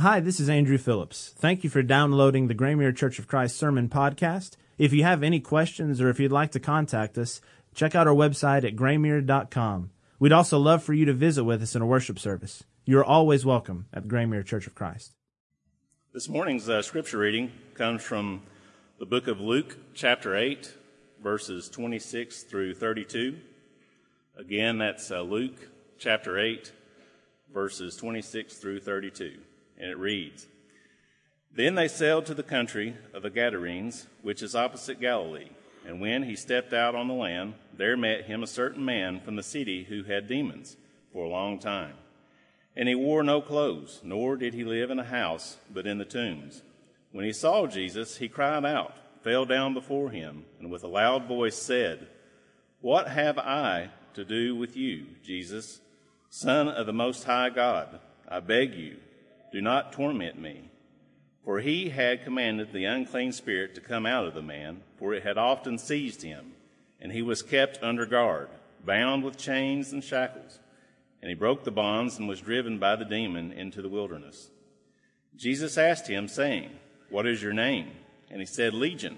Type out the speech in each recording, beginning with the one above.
Hi, this is Andrew Phillips. Thank you for downloading the Graymere Church of Christ Sermon Podcast. If you have any questions or if you'd like to contact us, check out our website at graymere.com. We'd also love for you to visit with us in a worship service. You are always welcome at Graymere Church of Christ. This morning's uh, scripture reading comes from the book of Luke, chapter 8, verses 26 through 32. Again, that's uh, Luke, chapter 8, verses 26 through 32 and it reads Then they sailed to the country of the Gadarenes, which is opposite Galilee. And when he stepped out on the land, there met him a certain man from the city who had demons for a long time. And he wore no clothes, nor did he live in a house, but in the tombs. When he saw Jesus, he cried out, fell down before him, and with a loud voice said, What have I to do with you, Jesus, Son of the Most High God? I beg you, do not torment me. For he had commanded the unclean spirit to come out of the man, for it had often seized him, and he was kept under guard, bound with chains and shackles. And he broke the bonds and was driven by the demon into the wilderness. Jesus asked him, saying, What is your name? And he said, Legion,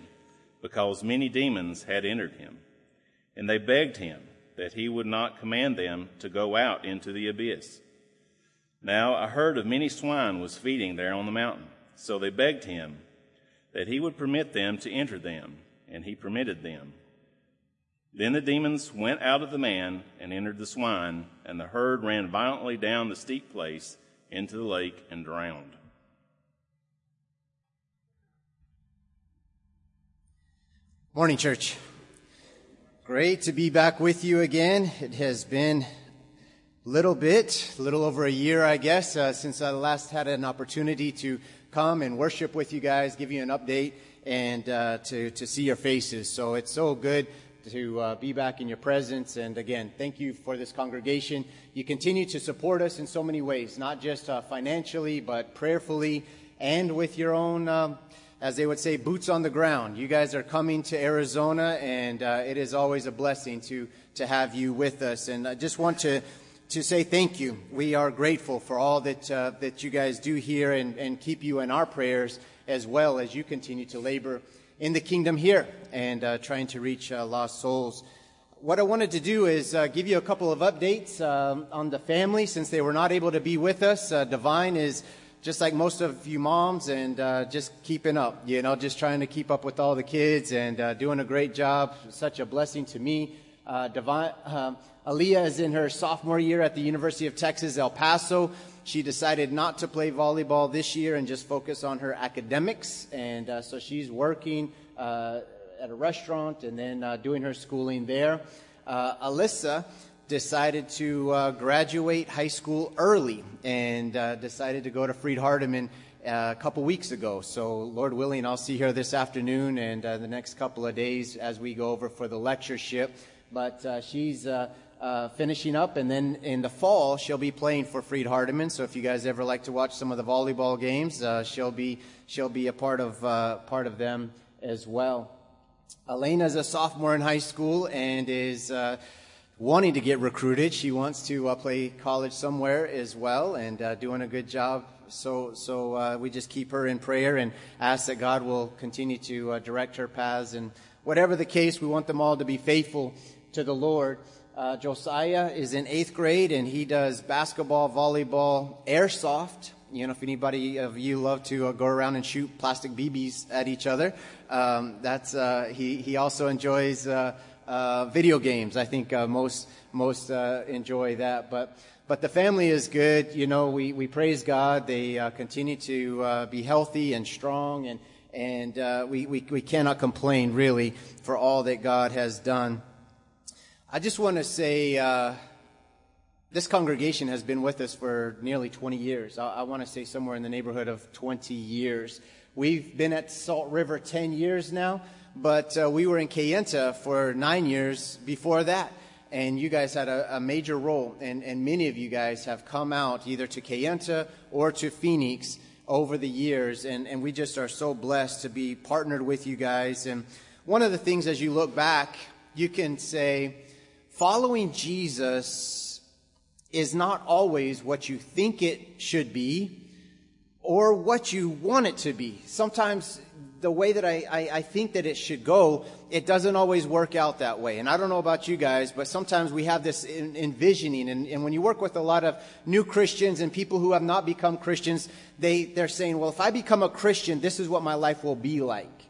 because many demons had entered him. And they begged him that he would not command them to go out into the abyss. Now a herd of many swine was feeding there on the mountain. So they begged him that he would permit them to enter them, and he permitted them. Then the demons went out of the man and entered the swine, and the herd ran violently down the steep place into the lake and drowned. Morning, church. Great to be back with you again. It has been little bit, a little over a year, I guess, uh, since I last had an opportunity to come and worship with you guys, give you an update, and uh, to, to see your faces. So it's so good to uh, be back in your presence. And again, thank you for this congregation. You continue to support us in so many ways, not just uh, financially, but prayerfully and with your own. Um, as they would say, boots on the ground. You guys are coming to Arizona, and uh, it is always a blessing to to have you with us. And I just want to to say thank you. We are grateful for all that, uh, that you guys do here and, and keep you in our prayers as well as you continue to labor in the kingdom here and uh, trying to reach uh, lost souls. What I wanted to do is uh, give you a couple of updates um, on the family since they were not able to be with us. Uh, Divine is just like most of you moms and uh, just keeping up, you know, just trying to keep up with all the kids and doing a great job. Such a blessing to me. Divine, um, Aaliyah is in her sophomore year at the University of Texas, El Paso. She decided not to play volleyball this year and just focus on her academics. And uh, so she's working uh, at a restaurant and then uh, doing her schooling there. Uh, Alyssa decided to uh, graduate high school early and uh, decided to go to Freed Hardeman a couple weeks ago. So, Lord willing, I'll see her this afternoon and the next couple of days as we go over for the lectureship. But she's uh, finishing up, and then in the fall she'll be playing for Freed Hardeman. So if you guys ever like to watch some of the volleyball games, uh, she'll be she'll be a part of uh, part of them as well. Elena is a sophomore in high school and is uh, wanting to get recruited. She wants to uh, play college somewhere as well, and uh, doing a good job. So so we just keep her in prayer and ask that God will continue to direct her paths and. Whatever the case, we want them all to be faithful to the Lord. Uh, Josiah is in eighth grade and he does basketball, volleyball, airsoft. You know, if anybody of you love to uh, go around and shoot plastic BBs at each other, um, that's uh, he. He also enjoys uh, uh, video games. I think uh, most most enjoy that. But but the family is good. You know, we we praise God. They continue to be healthy and strong, and and we, we we cannot complain really for all that God has done. I just want to say uh, this congregation has been with us for nearly 20 years. I, I want to say somewhere in the neighborhood of 20 years. We've been at Salt River 10 years now, but uh, we were in Kayenta for nine years before that. And you guys had a, a major role, and, and, many of you guys have come out either to Kayenta or to Phoenix over the years, and, and we just are so blessed to be partnered with you guys. And one of the things as you look back, you can say, following Jesus is not always what you think it should be or what you want it to be. Sometimes the way that I, I, I, think that it should go, it doesn't always work out that way. And I don't know about you guys, but sometimes we have this in, envisioning. And, and when you work with a lot of new Christians and people who have not become Christians, they, they're saying, well, if I become a Christian, this is what my life will be like.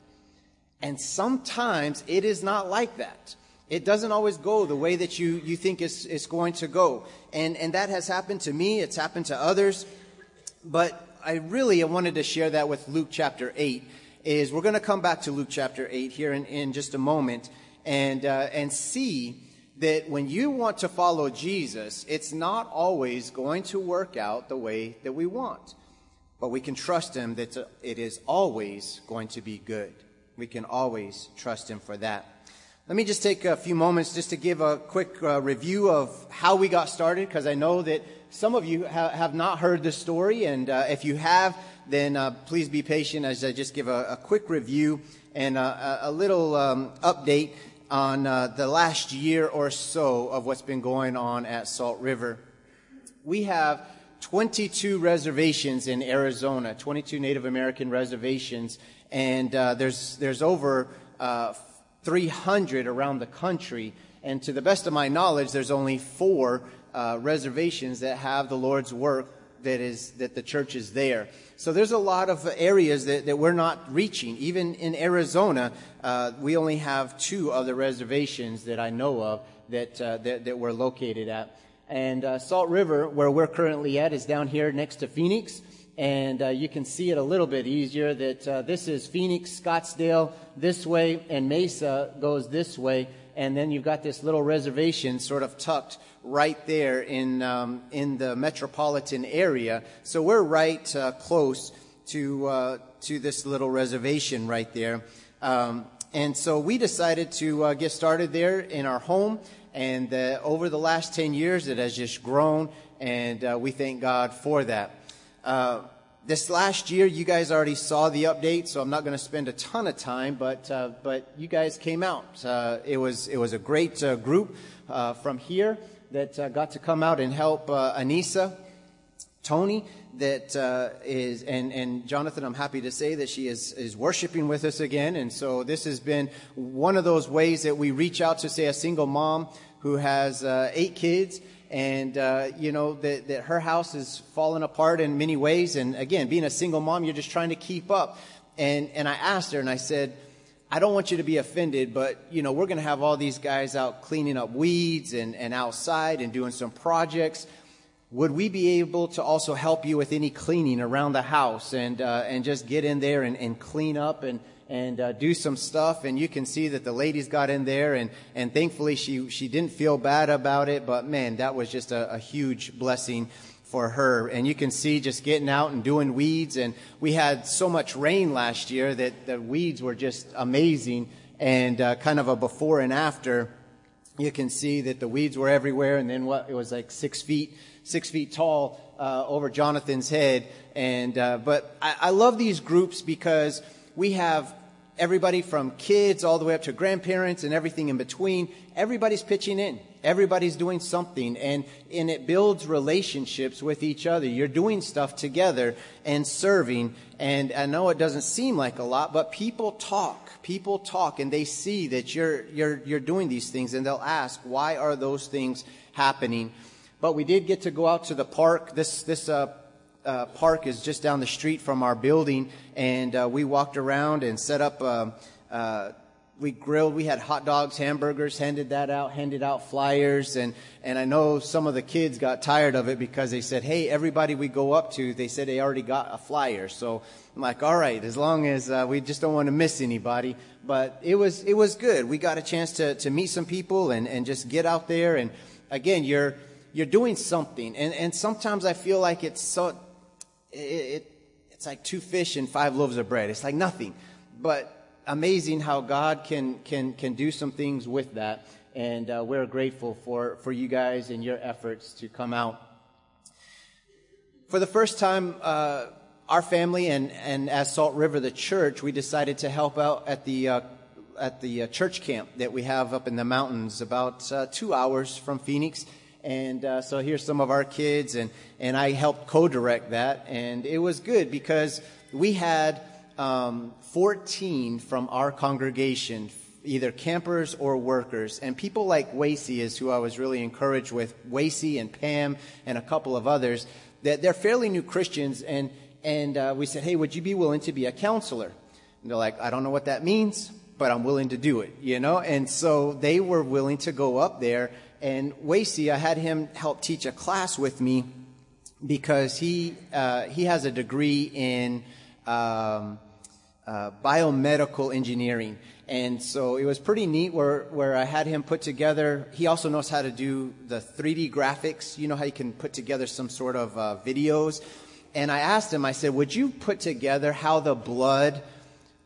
And sometimes it is not like that. It doesn't always go the way that you, you think it's, it's going to go. And, and that has happened to me. It's happened to others. But I really wanted to share that with Luke chapter 8 is we're going to come back to Luke chapter 8 here in, in just a moment and, uh, and see that when you want to follow Jesus, it's not always going to work out the way that we want. But we can trust Him that it is always going to be good. We can always trust Him for that. Let me just take a few moments just to give a quick uh, review of how we got started, because I know that some of you ha- have not heard the story, and uh, if you have, then uh, please be patient as I just give a, a quick review and a, a little um, update on uh, the last year or so of what's been going on at Salt River. We have 22 reservations in Arizona, 22 Native American reservations, and uh, there's there's over uh, 300 around the country. And to the best of my knowledge, there's only four uh, reservations that have the Lord's work that is that the church is there. So there's a lot of areas that, that we're not reaching. Even in Arizona, uh, we only have two of the reservations that I know of that uh, that, that, we're located at. And uh, Salt River, where we're currently at, is down here next to Phoenix. And uh, you can see it a little bit easier that uh, this is Phoenix, Scottsdale this way, and Mesa goes this way. And then you've got this little reservation sort of tucked right there in, um, in the metropolitan area. So we're right uh, close to, uh, to this little reservation right there. Um, and so we decided to uh, get started there in our home. And uh, over the last 10 years, it has just grown, and we thank God for that. Uh, this last year, you guys already saw the update, so I'm not going to spend a ton of time. But uh, but you guys came out. Uh, it was it was a great uh, group from here that uh, got to come out and help uh, Anissa, Tony, that uh, is, and, and Jonathan, I'm happy to say that she is, is worshiping with us again. And so this has been one of those ways that we reach out to, say, a single mom who has uh, eight kids and uh, you know that, that her house is falling apart in many ways and again being a single mom you're just trying to keep up and and i asked her and i said I don't want you to be offended, but you know, we're going to have all these guys out cleaning up weeds and, and outside and doing some projects. Would we be able to also help you with any cleaning around the house and, uh, and just get in there and, and clean up and, and uh, do some stuff? And you can see that the ladies got in there and, and thankfully she, she didn't feel bad about it, but man, that was just a, a huge blessing for her. And you can see just getting out and doing weeds. And we had so much rain last year that the weeds were just amazing and uh, kind of a before and after. You can see that the weeds were everywhere. And then what? It was like six feet, six feet tall uh, over Jonathan's head. And uh, but I, I love these groups because we have everybody from kids all the way up to grandparents and everything in between. Everybody's pitching in everybody's doing something and, and it builds relationships with each other. You're doing stuff together and serving. And I know it doesn't seem like a lot, but people talk. People talk and they see that you're, you're, you're doing these things and they'll ask, why are those things happening? But we did get to go out to the park. This, this, uh, uh, park is just down the street from our building, and uh, we walked around and set up um, uh, we grilled. We had hot dogs, hamburgers, handed that out, handed out flyers, and and I know some of the kids got tired of it because they said, "Hey, everybody we go up to, they said they already got a flyer." So I'm like, "All right, as long as uh, we just don't want to miss anybody." But it was it was good. We got a chance to to meet some people and and just get out there. And again, you're you're doing something, and and sometimes I feel like it's so it, it it's like two fish and five loaves of bread. It's like nothing, but amazing how God can, can, can do some things with that. And uh, we're grateful for, for you guys and your efforts to come out. For the first time, uh, our family and, and as Salt River, the church, we decided to help out at the, uh, at the uh, church camp that we have up in the mountains about uh, two hours from Phoenix. And uh, so here's some of our kids, and, and I helped co direct that. And it was good because we had um, 14 from our congregation, either campers or workers. And people like Wacy is who I was really encouraged with, Wacy and Pam and a couple of others, that they're fairly new Christians. And, and uh, we said, hey, would you be willing to be a counselor? And they're like, I don't know what that means, but I'm willing to do it, you know? And so they were willing to go up there. And Wacy, I had him help teach a class with me because he, uh, he has a degree in um, uh, biomedical engineering. And so it was pretty neat where, where I had him put together. He also knows how to do the 3D graphics. You know how you can put together some sort of uh, videos. And I asked him, I said, would you put together how the blood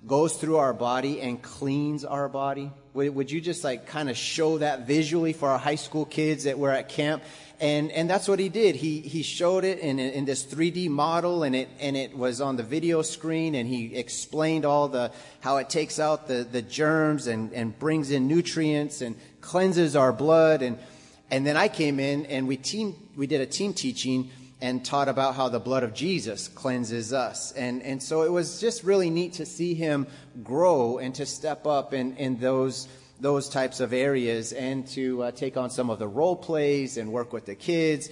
goes through our body and cleans our body? Would, you just like kind of show that visually for our high school kids that were at camp? And, and that's what he did. He, he showed it in, in this 3D model and it, and it was on the video screen and he explained all the, how it takes out the, the germs and, and brings in nutrients and cleanses our blood. And, and then I came in and we team, we did a team teaching and taught about how the blood of Jesus cleanses us. And, and so it was just really neat to see him grow and to step up in, in those, those types of areas and to uh, take on some of the role plays and work with the kids.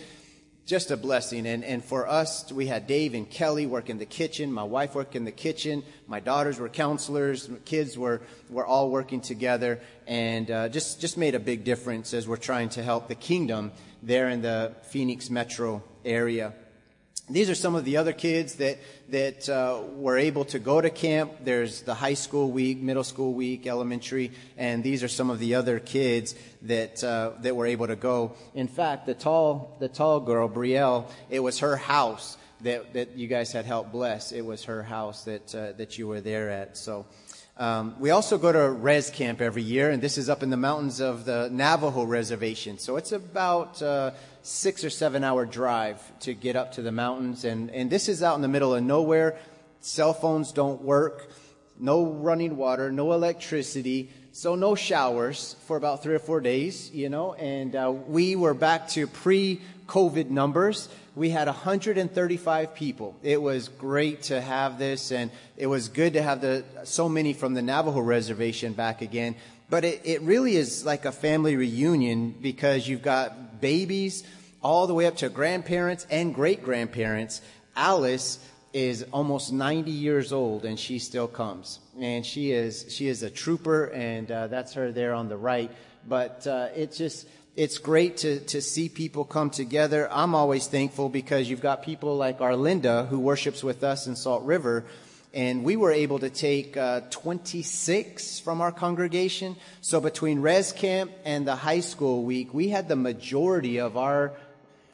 Just a blessing. And, and for us, we had Dave and Kelly work in the kitchen. My wife worked in the kitchen. My daughters were counselors. My kids were, were all working together and uh, just, just made a big difference as we're trying to help the kingdom there in the Phoenix metro area. These are some of the other kids that that uh, were able to go to camp. There's the high school week, middle school week, elementary, and these are some of the other kids that uh, that were able to go. In fact, the tall the tall girl, Brielle, it was her house that that you guys had helped bless. It was her house that uh, that you were there at. So. Um, we also go to res camp every year, and this is up in the mountains of the Navajo reservation. So it's about uh, six or seven hour drive to get up to the mountains. And, and this is out in the middle of nowhere. Cell phones don't work, no running water, no electricity, so no showers for about three or four days, you know. And uh, we were back to pre COVID numbers. We had 135 people. It was great to have this, and it was good to have the so many from the Navajo reservation back again. But it, it really is like a family reunion because you've got babies all the way up to grandparents and great grandparents. Alice is almost 90 years old and she still comes. And she is, she is a trooper and uh, that's her there on the right. But uh, it's just, it's great to, to see people come together. I'm always thankful because you've got people like Arlinda who worships with us in Salt River and we were able to take uh, 26 from our congregation. So between Res Camp and the high school week, we had the majority of our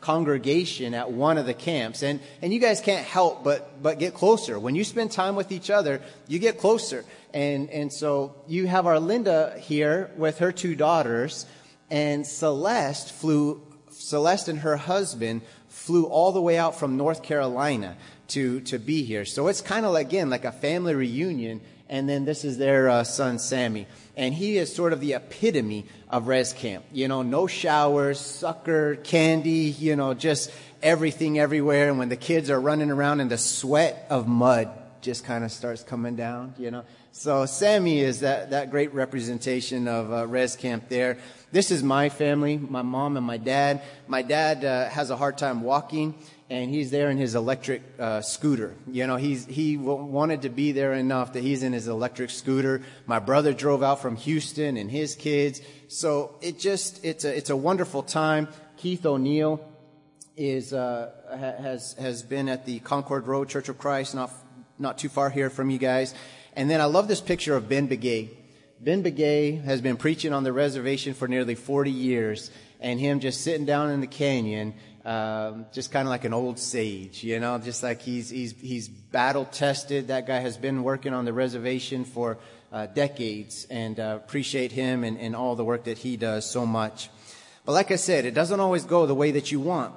congregation at one of the camps. And, and you guys can't help but, but get closer. When you spend time with each other, you get closer. And, and so you have Arlinda here with her two daughters, and Celeste flew, Celeste and her husband flew all the way out from North Carolina to, to be here. So it's kind of again like a family reunion. And then this is their uh, son, Sammy. And he is sort of the epitome of res camp. You know, no showers, sucker, candy, you know, just everything everywhere. And when the kids are running around and the sweat of mud just kind of starts coming down, you know. So Sammy is that, that great representation of uh, res camp there. This is my family, my mom and my dad. My dad uh, has a hard time walking and he's there in his electric uh, scooter. You know, he's, he w- wanted to be there enough that he's in his electric scooter. My brother drove out from Houston and his kids. So it just, it's a, it's a wonderful time. Keith O'Neill is, uh, ha- has, has been at the Concord Road Church of Christ, not, not too far here from you guys. And then I love this picture of Ben Begay. Ben Begay has been preaching on the reservation for nearly 40 years and him just sitting down in the canyon um, just kind of like an old sage, you know, just like he's, he's, he's battle tested. That guy has been working on the reservation for uh, decades and uh, appreciate him and, and all the work that he does so much. But like I said, it doesn't always go the way that you want.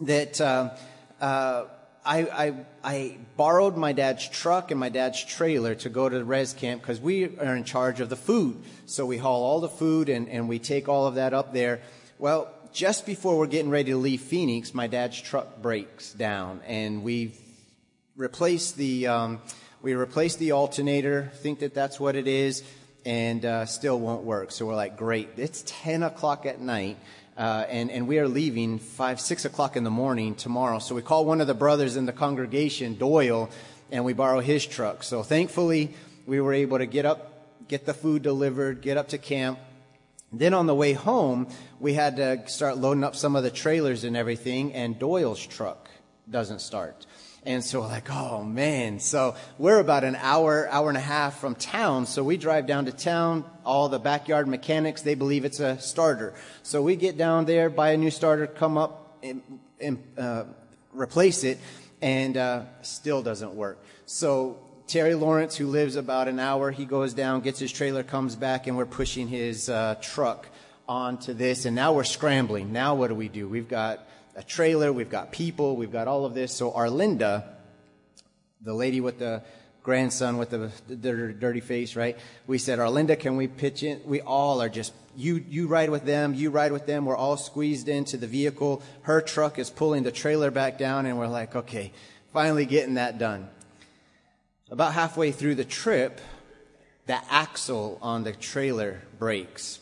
That, uh, uh I, I, I borrowed my dad's truck and my dad's trailer to go to the res camp because we are in charge of the food. So we haul all the food and, and we take all of that up there. Well, just before we're getting ready to leave Phoenix, my dad's truck breaks down, and we've replaced the um, we replaced the alternator. Think that that's what it is, and uh, still won't work. So we're like, great. It's ten o'clock at night. Uh, and, and we are leaving five, six o'clock in the morning tomorrow. So we call one of the brothers in the congregation, Doyle, and we borrow his truck. So thankfully, we were able to get up, get the food delivered, get up to camp. Then on the way home, we had to start loading up some of the trailers and everything, and Doyle's truck doesn't start. And so we're like, oh man. So we're about an hour, hour and a half from town. So we drive down to town. All the backyard mechanics, they believe it's a starter. So we get down there, buy a new starter, come up and, and uh, replace it, and uh, still doesn't work. So Terry Lawrence, who lives about an hour, he goes down, gets his trailer, comes back, and we're pushing his uh, truck onto this. And now we're scrambling. Now what do we do? We've got a trailer, we've got people, we've got all of this. So Arlinda, the lady with the grandson with the, the dirty face, right? We said, Arlinda, can we pitch in? We all are just, you, you ride with them, you ride with them. We're all squeezed into the vehicle. Her truck is pulling the trailer back down and we're like, okay, finally getting that done. About halfway through the trip, the axle on the trailer breaks.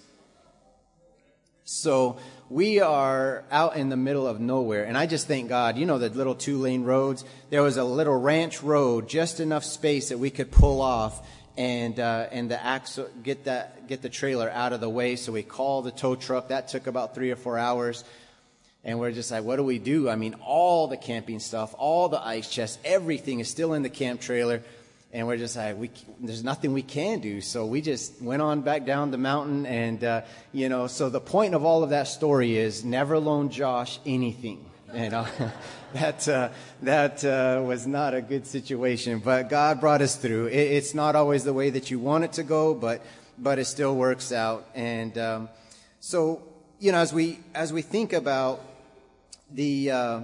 So we are out in the middle of nowhere. And I just thank God, you know, the little two lane roads. There was a little ranch road, just enough space that we could pull off and, uh, and the axle, get that, get the trailer out of the way. So we called the tow truck. That took about three or four hours. And we're just like, what do we do? I mean, all the camping stuff, all the ice chests, everything is still in the camp trailer and we're just like, we, there's nothing we can do. So we just went on back down the mountain, and uh, you know, so the point of all of that story is never loan Josh anything. You know, that uh, that uh, was not a good situation, but God brought us through. It, it's not always the way that you want it to go, but but it still works out. And um, so, you know, as we as we think about the uh,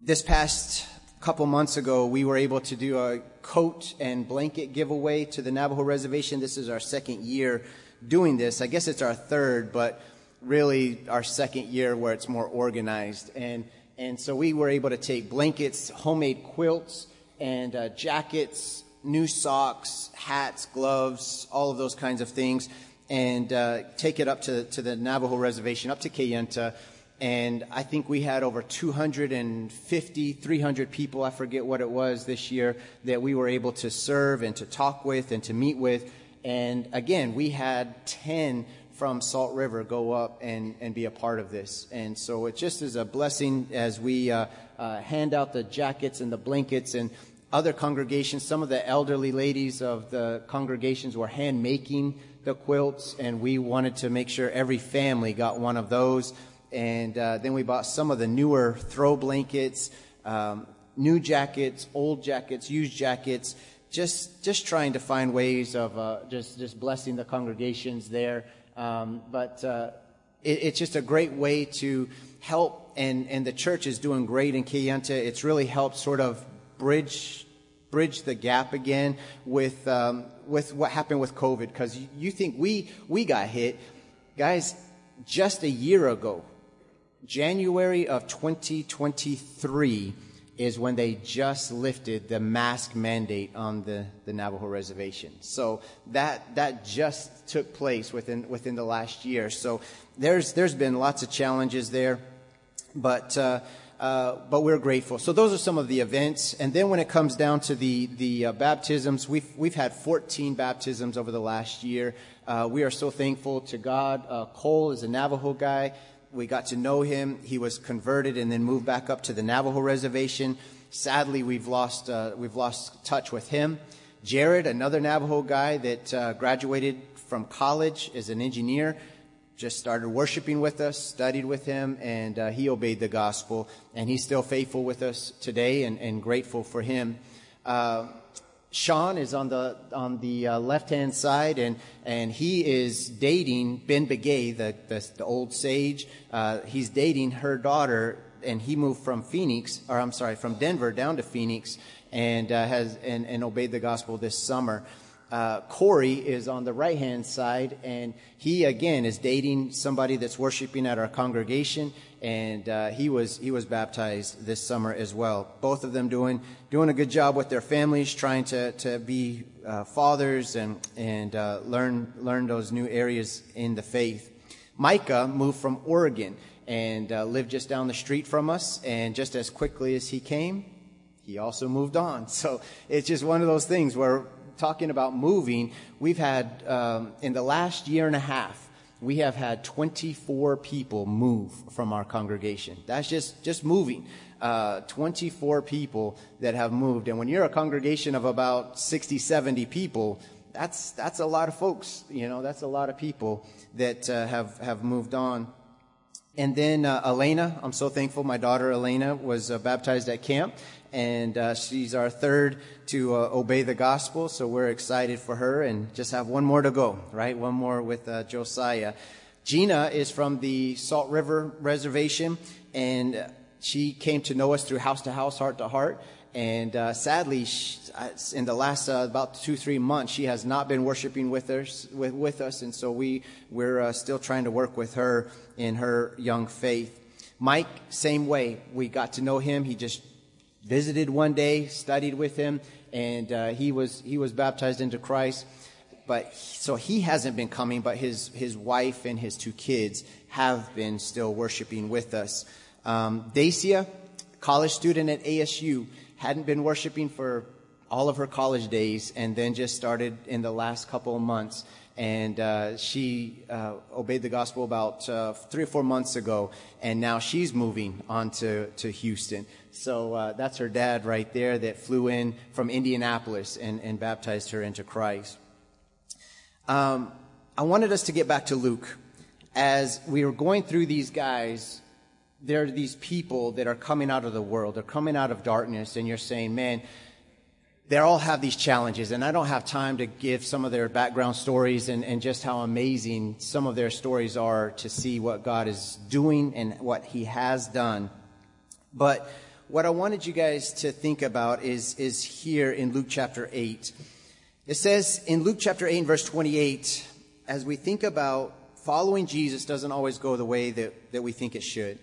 this past couple months ago, we were able to do a coat and blanket giveaway to the Navajo Reservation. This is our second year doing this. I guess it's our third, but really our second year where it's more organized. And, and so we were able to take blankets, homemade quilts, and uh, jackets, new socks, hats, gloves, all of those kinds of things, and uh, take it up to, to the Navajo Reservation, up to Kayenta and I think we had over 250, 300 people, I forget what it was this year, that we were able to serve and to talk with and to meet with. And again, we had 10 from Salt River go up and, and be a part of this. And so it just is a blessing as we uh, uh, hand out the jackets and the blankets and other congregations. Some of the elderly ladies of the congregations were hand making the quilts, and we wanted to make sure every family got one of those and uh, then we bought some of the newer throw blankets, um, new jackets, old jackets, used jackets, just just trying to find ways of uh, just just blessing the congregations there. Um, but uh, it, it's just a great way to help, and and the church is doing great in Kayenta. It's really helped sort of bridge bridge the gap again with um, with what happened with COVID because you, you think we we got hit, guys. Just a year ago, January of 2023 is when they just lifted the mask mandate on the, the Navajo reservation. So that, that just took place within, within the last year. So there's, there's been lots of challenges there, but, uh, uh, but we're grateful. So those are some of the events. And then when it comes down to the, the uh, baptisms, we've, we've had 14 baptisms over the last year. Uh, we are so thankful to God. Uh, Cole is a Navajo guy we got to know him. He was converted and then moved back up to the Navajo reservation. Sadly, we've lost uh, we've lost touch with him. Jared, another Navajo guy that uh, graduated from college as an engineer, just started worshiping with us, studied with him, and uh, he obeyed the gospel. And he's still faithful with us today, and, and grateful for him. Uh, Sean is on the on the uh, left hand side, and and he is dating Ben Begay, the, the, the old sage. Uh, he's dating her daughter, and he moved from Phoenix, or I'm sorry, from Denver down to Phoenix, and uh, has and, and obeyed the gospel this summer. uh, Corey is on the right hand side, and he again is dating somebody that's worshiping at our congregation, and uh, he was he was baptized this summer as well. Both of them doing doing a good job with their families, trying to to be uh, fathers and and uh, learn learn those new areas in the faith. Micah moved from Oregon and uh, lived just down the street from us, and just as quickly as he came, he also moved on. So it's just one of those things where talking about moving, we've had, um, in the last year and a half, we have had 24 people move from our congregation. That's just, just moving. Uh, 24 people that have moved. And when you're a congregation of about 60, 70 people, that's, that's a lot of folks. You know, that's a lot of people that uh, have, have moved on. And then uh, Elena, I'm so thankful. My daughter Elena was uh, baptized at camp, and uh, she's our third to uh, obey the gospel. So we're excited for her, and just have one more to go, right? One more with uh, Josiah. Gina is from the Salt River Reservation, and she came to know us through house to house, heart to heart. And uh, sadly, she, in the last uh, about two three months, she has not been worshiping with us with, with us, and so we we're uh, still trying to work with her in her young faith. Mike, same way. We got to know him. He just visited one day, studied with him, and uh, he was he was baptized into Christ. But so he hasn't been coming, but his his wife and his two kids have been still worshiping with us. Um, Dacia, college student at ASU, hadn't been worshiping for all of her college days, and then just started in the last couple of months. And uh, she uh, obeyed the gospel about uh, three or four months ago, and now she's moving on to, to Houston. So uh, that's her dad right there that flew in from Indianapolis and, and baptized her into Christ. Um, I wanted us to get back to Luke. As we were going through these guys, there are these people that are coming out of the world. They're coming out of darkness, and you're saying, man, they all have these challenges, and I don't have time to give some of their background stories and, and just how amazing some of their stories are to see what God is doing and what He has done. But what I wanted you guys to think about is, is here in Luke chapter 8. It says in Luke chapter 8 verse 28, as we think about following Jesus doesn't always go the way that, that we think it should.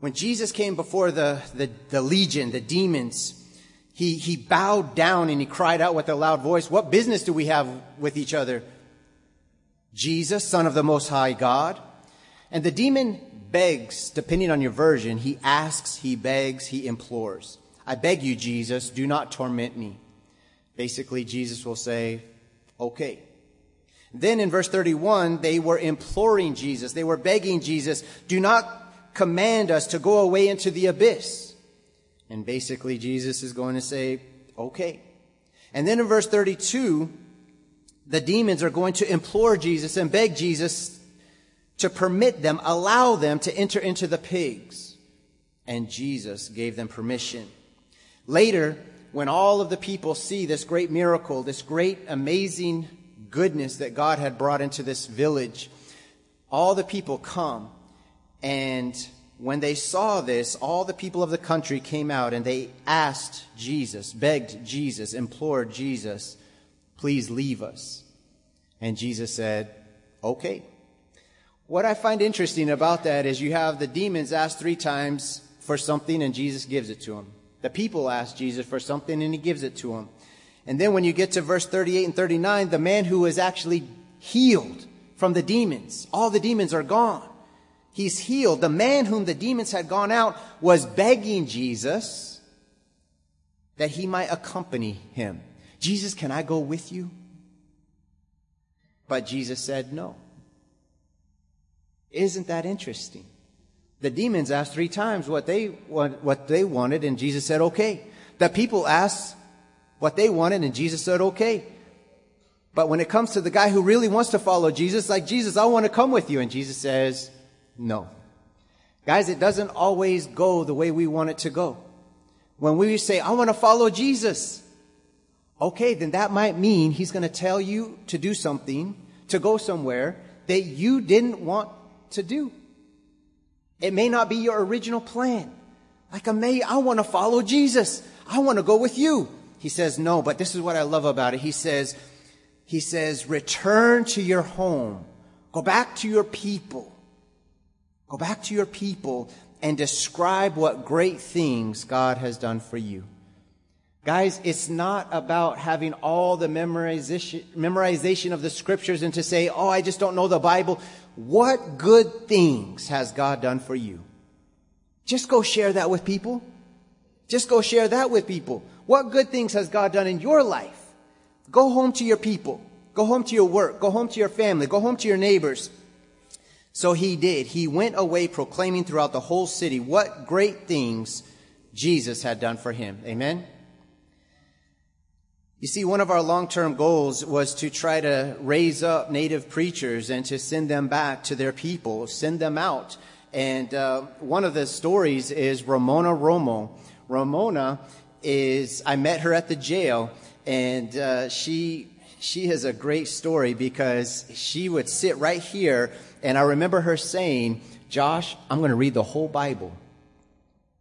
When Jesus came before the, the, the legion, the demons, he, he bowed down and he cried out with a loud voice, What business do we have with each other? Jesus, Son of the Most High God. And the demon begs, depending on your version, he asks, he begs, he implores. I beg you, Jesus, do not torment me. Basically, Jesus will say, okay. Then in verse 31, they were imploring Jesus. They were begging Jesus, do not command us to go away into the abyss. And basically, Jesus is going to say, okay. And then in verse 32, the demons are going to implore Jesus and beg Jesus to permit them, allow them to enter into the pigs. And Jesus gave them permission. Later, when all of the people see this great miracle, this great amazing goodness that God had brought into this village, all the people come. And when they saw this, all the people of the country came out and they asked Jesus, begged Jesus, implored Jesus, please leave us. And Jesus said, okay. What I find interesting about that is you have the demons ask three times for something and Jesus gives it to them. The people ask Jesus for something and he gives it to them. And then when you get to verse 38 and 39, the man who is actually healed from the demons, all the demons are gone. He's healed. The man whom the demons had gone out was begging Jesus that he might accompany him. Jesus, can I go with you? But Jesus said no. Isn't that interesting? The demons asked three times what they, what, what they wanted, and Jesus said, okay. The people asked what they wanted, and Jesus said, okay. But when it comes to the guy who really wants to follow Jesus, like, Jesus, I want to come with you. And Jesus says, no. Guys, it doesn't always go the way we want it to go. When we say, I want to follow Jesus, okay, then that might mean he's going to tell you to do something, to go somewhere that you didn't want to do. It may not be your original plan. Like I may, I want to follow Jesus. I want to go with you. He says, no, but this is what I love about it. He says, he says, return to your home. Go back to your people. Go back to your people and describe what great things God has done for you. Guys, it's not about having all the memorization, memorization of the scriptures and to say, oh, I just don't know the Bible. What good things has God done for you? Just go share that with people. Just go share that with people. What good things has God done in your life? Go home to your people. Go home to your work. Go home to your family. Go home to your neighbors. So he did. He went away proclaiming throughout the whole city what great things Jesus had done for him. Amen. You see, one of our long-term goals was to try to raise up native preachers and to send them back to their people, send them out. And uh, one of the stories is Ramona Romo. Ramona is, I met her at the jail, and uh, she she has a great story because she would sit right here, and I remember her saying, "Josh, I'm going to read the whole Bible."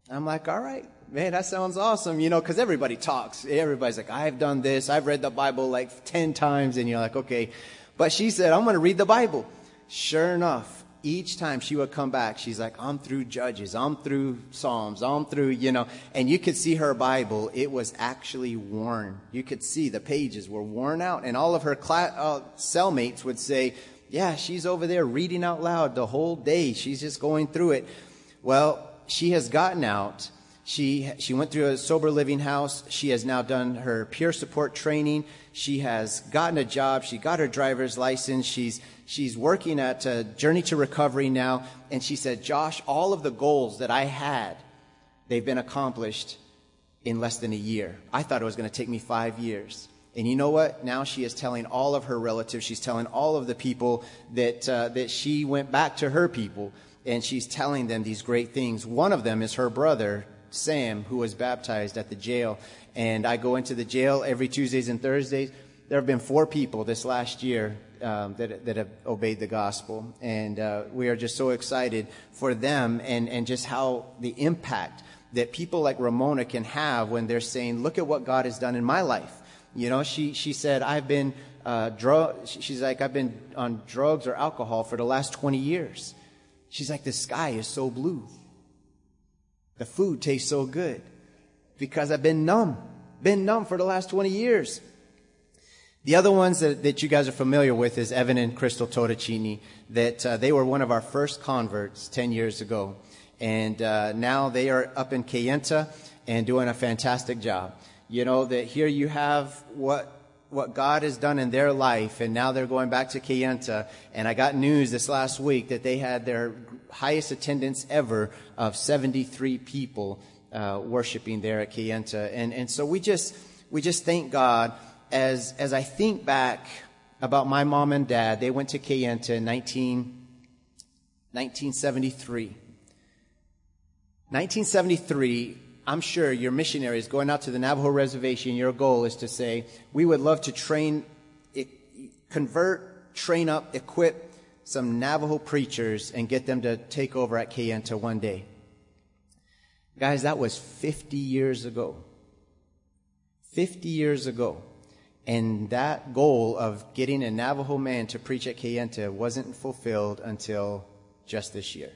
I'm like, "All right, man, that sounds awesome," you know, because everybody talks. Everybody's like, "I've done this. I've read the Bible like ten times," and you're like, "Okay," but she said, "I'm going to read the Bible." Sure enough, each time she would come back, she's like, I'm through Judges, I'm through Psalms, I'm through, you know, and you could see her Bible, it was actually worn. You could see the pages were worn out, and all of her class, uh, cellmates would say, Yeah, she's over there reading out loud the whole day. She's just going through it. Well, she has gotten out. She, she went through a sober living house. She has now done her peer support training. She has gotten a job. She got her driver's license. She's, she's working at Journey to Recovery now. And she said, Josh, all of the goals that I had, they've been accomplished in less than a year. I thought it was going to take me five years. And you know what? Now she is telling all of her relatives, she's telling all of the people that, uh, that she went back to her people, and she's telling them these great things. One of them is her brother, Sam, who was baptized at the jail. And I go into the jail every Tuesdays and Thursdays. There have been four people this last year um, that, that have obeyed the gospel. And uh, we are just so excited for them and, and just how the impact that people like Ramona can have when they're saying, Look at what God has done in my life. You know, she, she said, I've been uh, drug, she's like, I've been on drugs or alcohol for the last 20 years. She's like, the sky is so blue. The food tastes so good because I've been numb, been numb for the last 20 years. The other ones that, that you guys are familiar with is Evan and Crystal Totacini, that uh, they were one of our first converts 10 years ago. And uh, now they are up in Kayenta and doing a fantastic job. You know, that here you have what what God has done in their life, and now they're going back to Kayenta. And I got news this last week that they had their highest attendance ever of 73 people uh, worshiping there at Kayenta. And and so we just we just thank God as, as I think back about my mom and dad, they went to Kayenta in 19, 1973. 1973, I'm sure your missionaries going out to the Navajo reservation, your goal is to say, we would love to train, convert, train up, equip some Navajo preachers and get them to take over at Kayenta one day. Guys, that was 50 years ago. 50 years ago. And that goal of getting a Navajo man to preach at Kayenta wasn't fulfilled until just this year.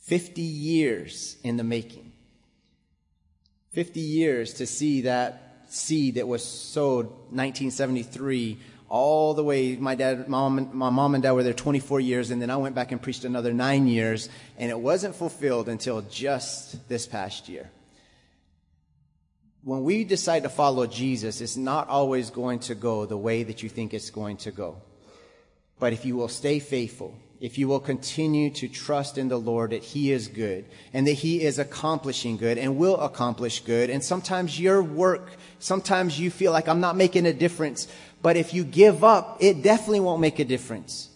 50 years in the making. 50 years to see that seed that was sowed 1973 all the way my dad mom my mom and dad were there 24 years and then I went back and preached another 9 years and it wasn't fulfilled until just this past year when we decide to follow Jesus, it's not always going to go the way that you think it's going to go. But if you will stay faithful, if you will continue to trust in the Lord that He is good and that He is accomplishing good and will accomplish good, and sometimes your work, sometimes you feel like I'm not making a difference, but if you give up, it definitely won't make a difference.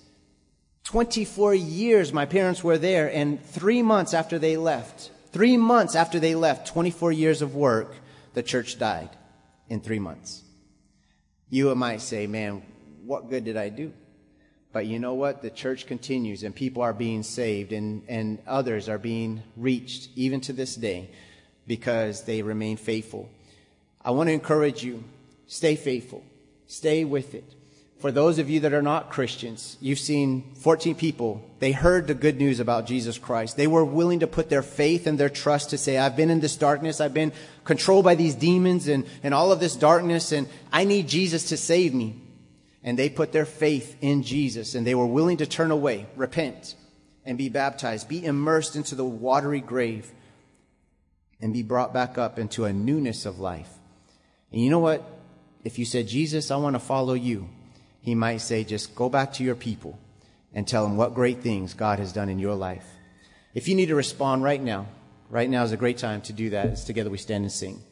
24 years my parents were there, and three months after they left, three months after they left, 24 years of work, the church died in three months. You might say, man, what good did I do? But you know what? The church continues and people are being saved and, and others are being reached even to this day. because they remain faithful. I want to encourage you, stay faithful. Stay with it. For those of you that are not Christians, you've seen 14 people. They heard the good news about Jesus Christ. They were willing to put their faith and their trust to say, I've been in this darkness. I've been controlled by these demons and, and all of this darkness, and I need Jesus to save me. And they put their faith in Jesus, and they were willing to turn away, repent, and be baptized, be immersed into the watery grave, and be brought back up into a newness of life. And you know what? If you said, Jesus, I want to follow you, he might say, just go back to your people and tell them what great things God has done in your life. If you need to respond right now, right now is a great time to do that as together we stand and sing.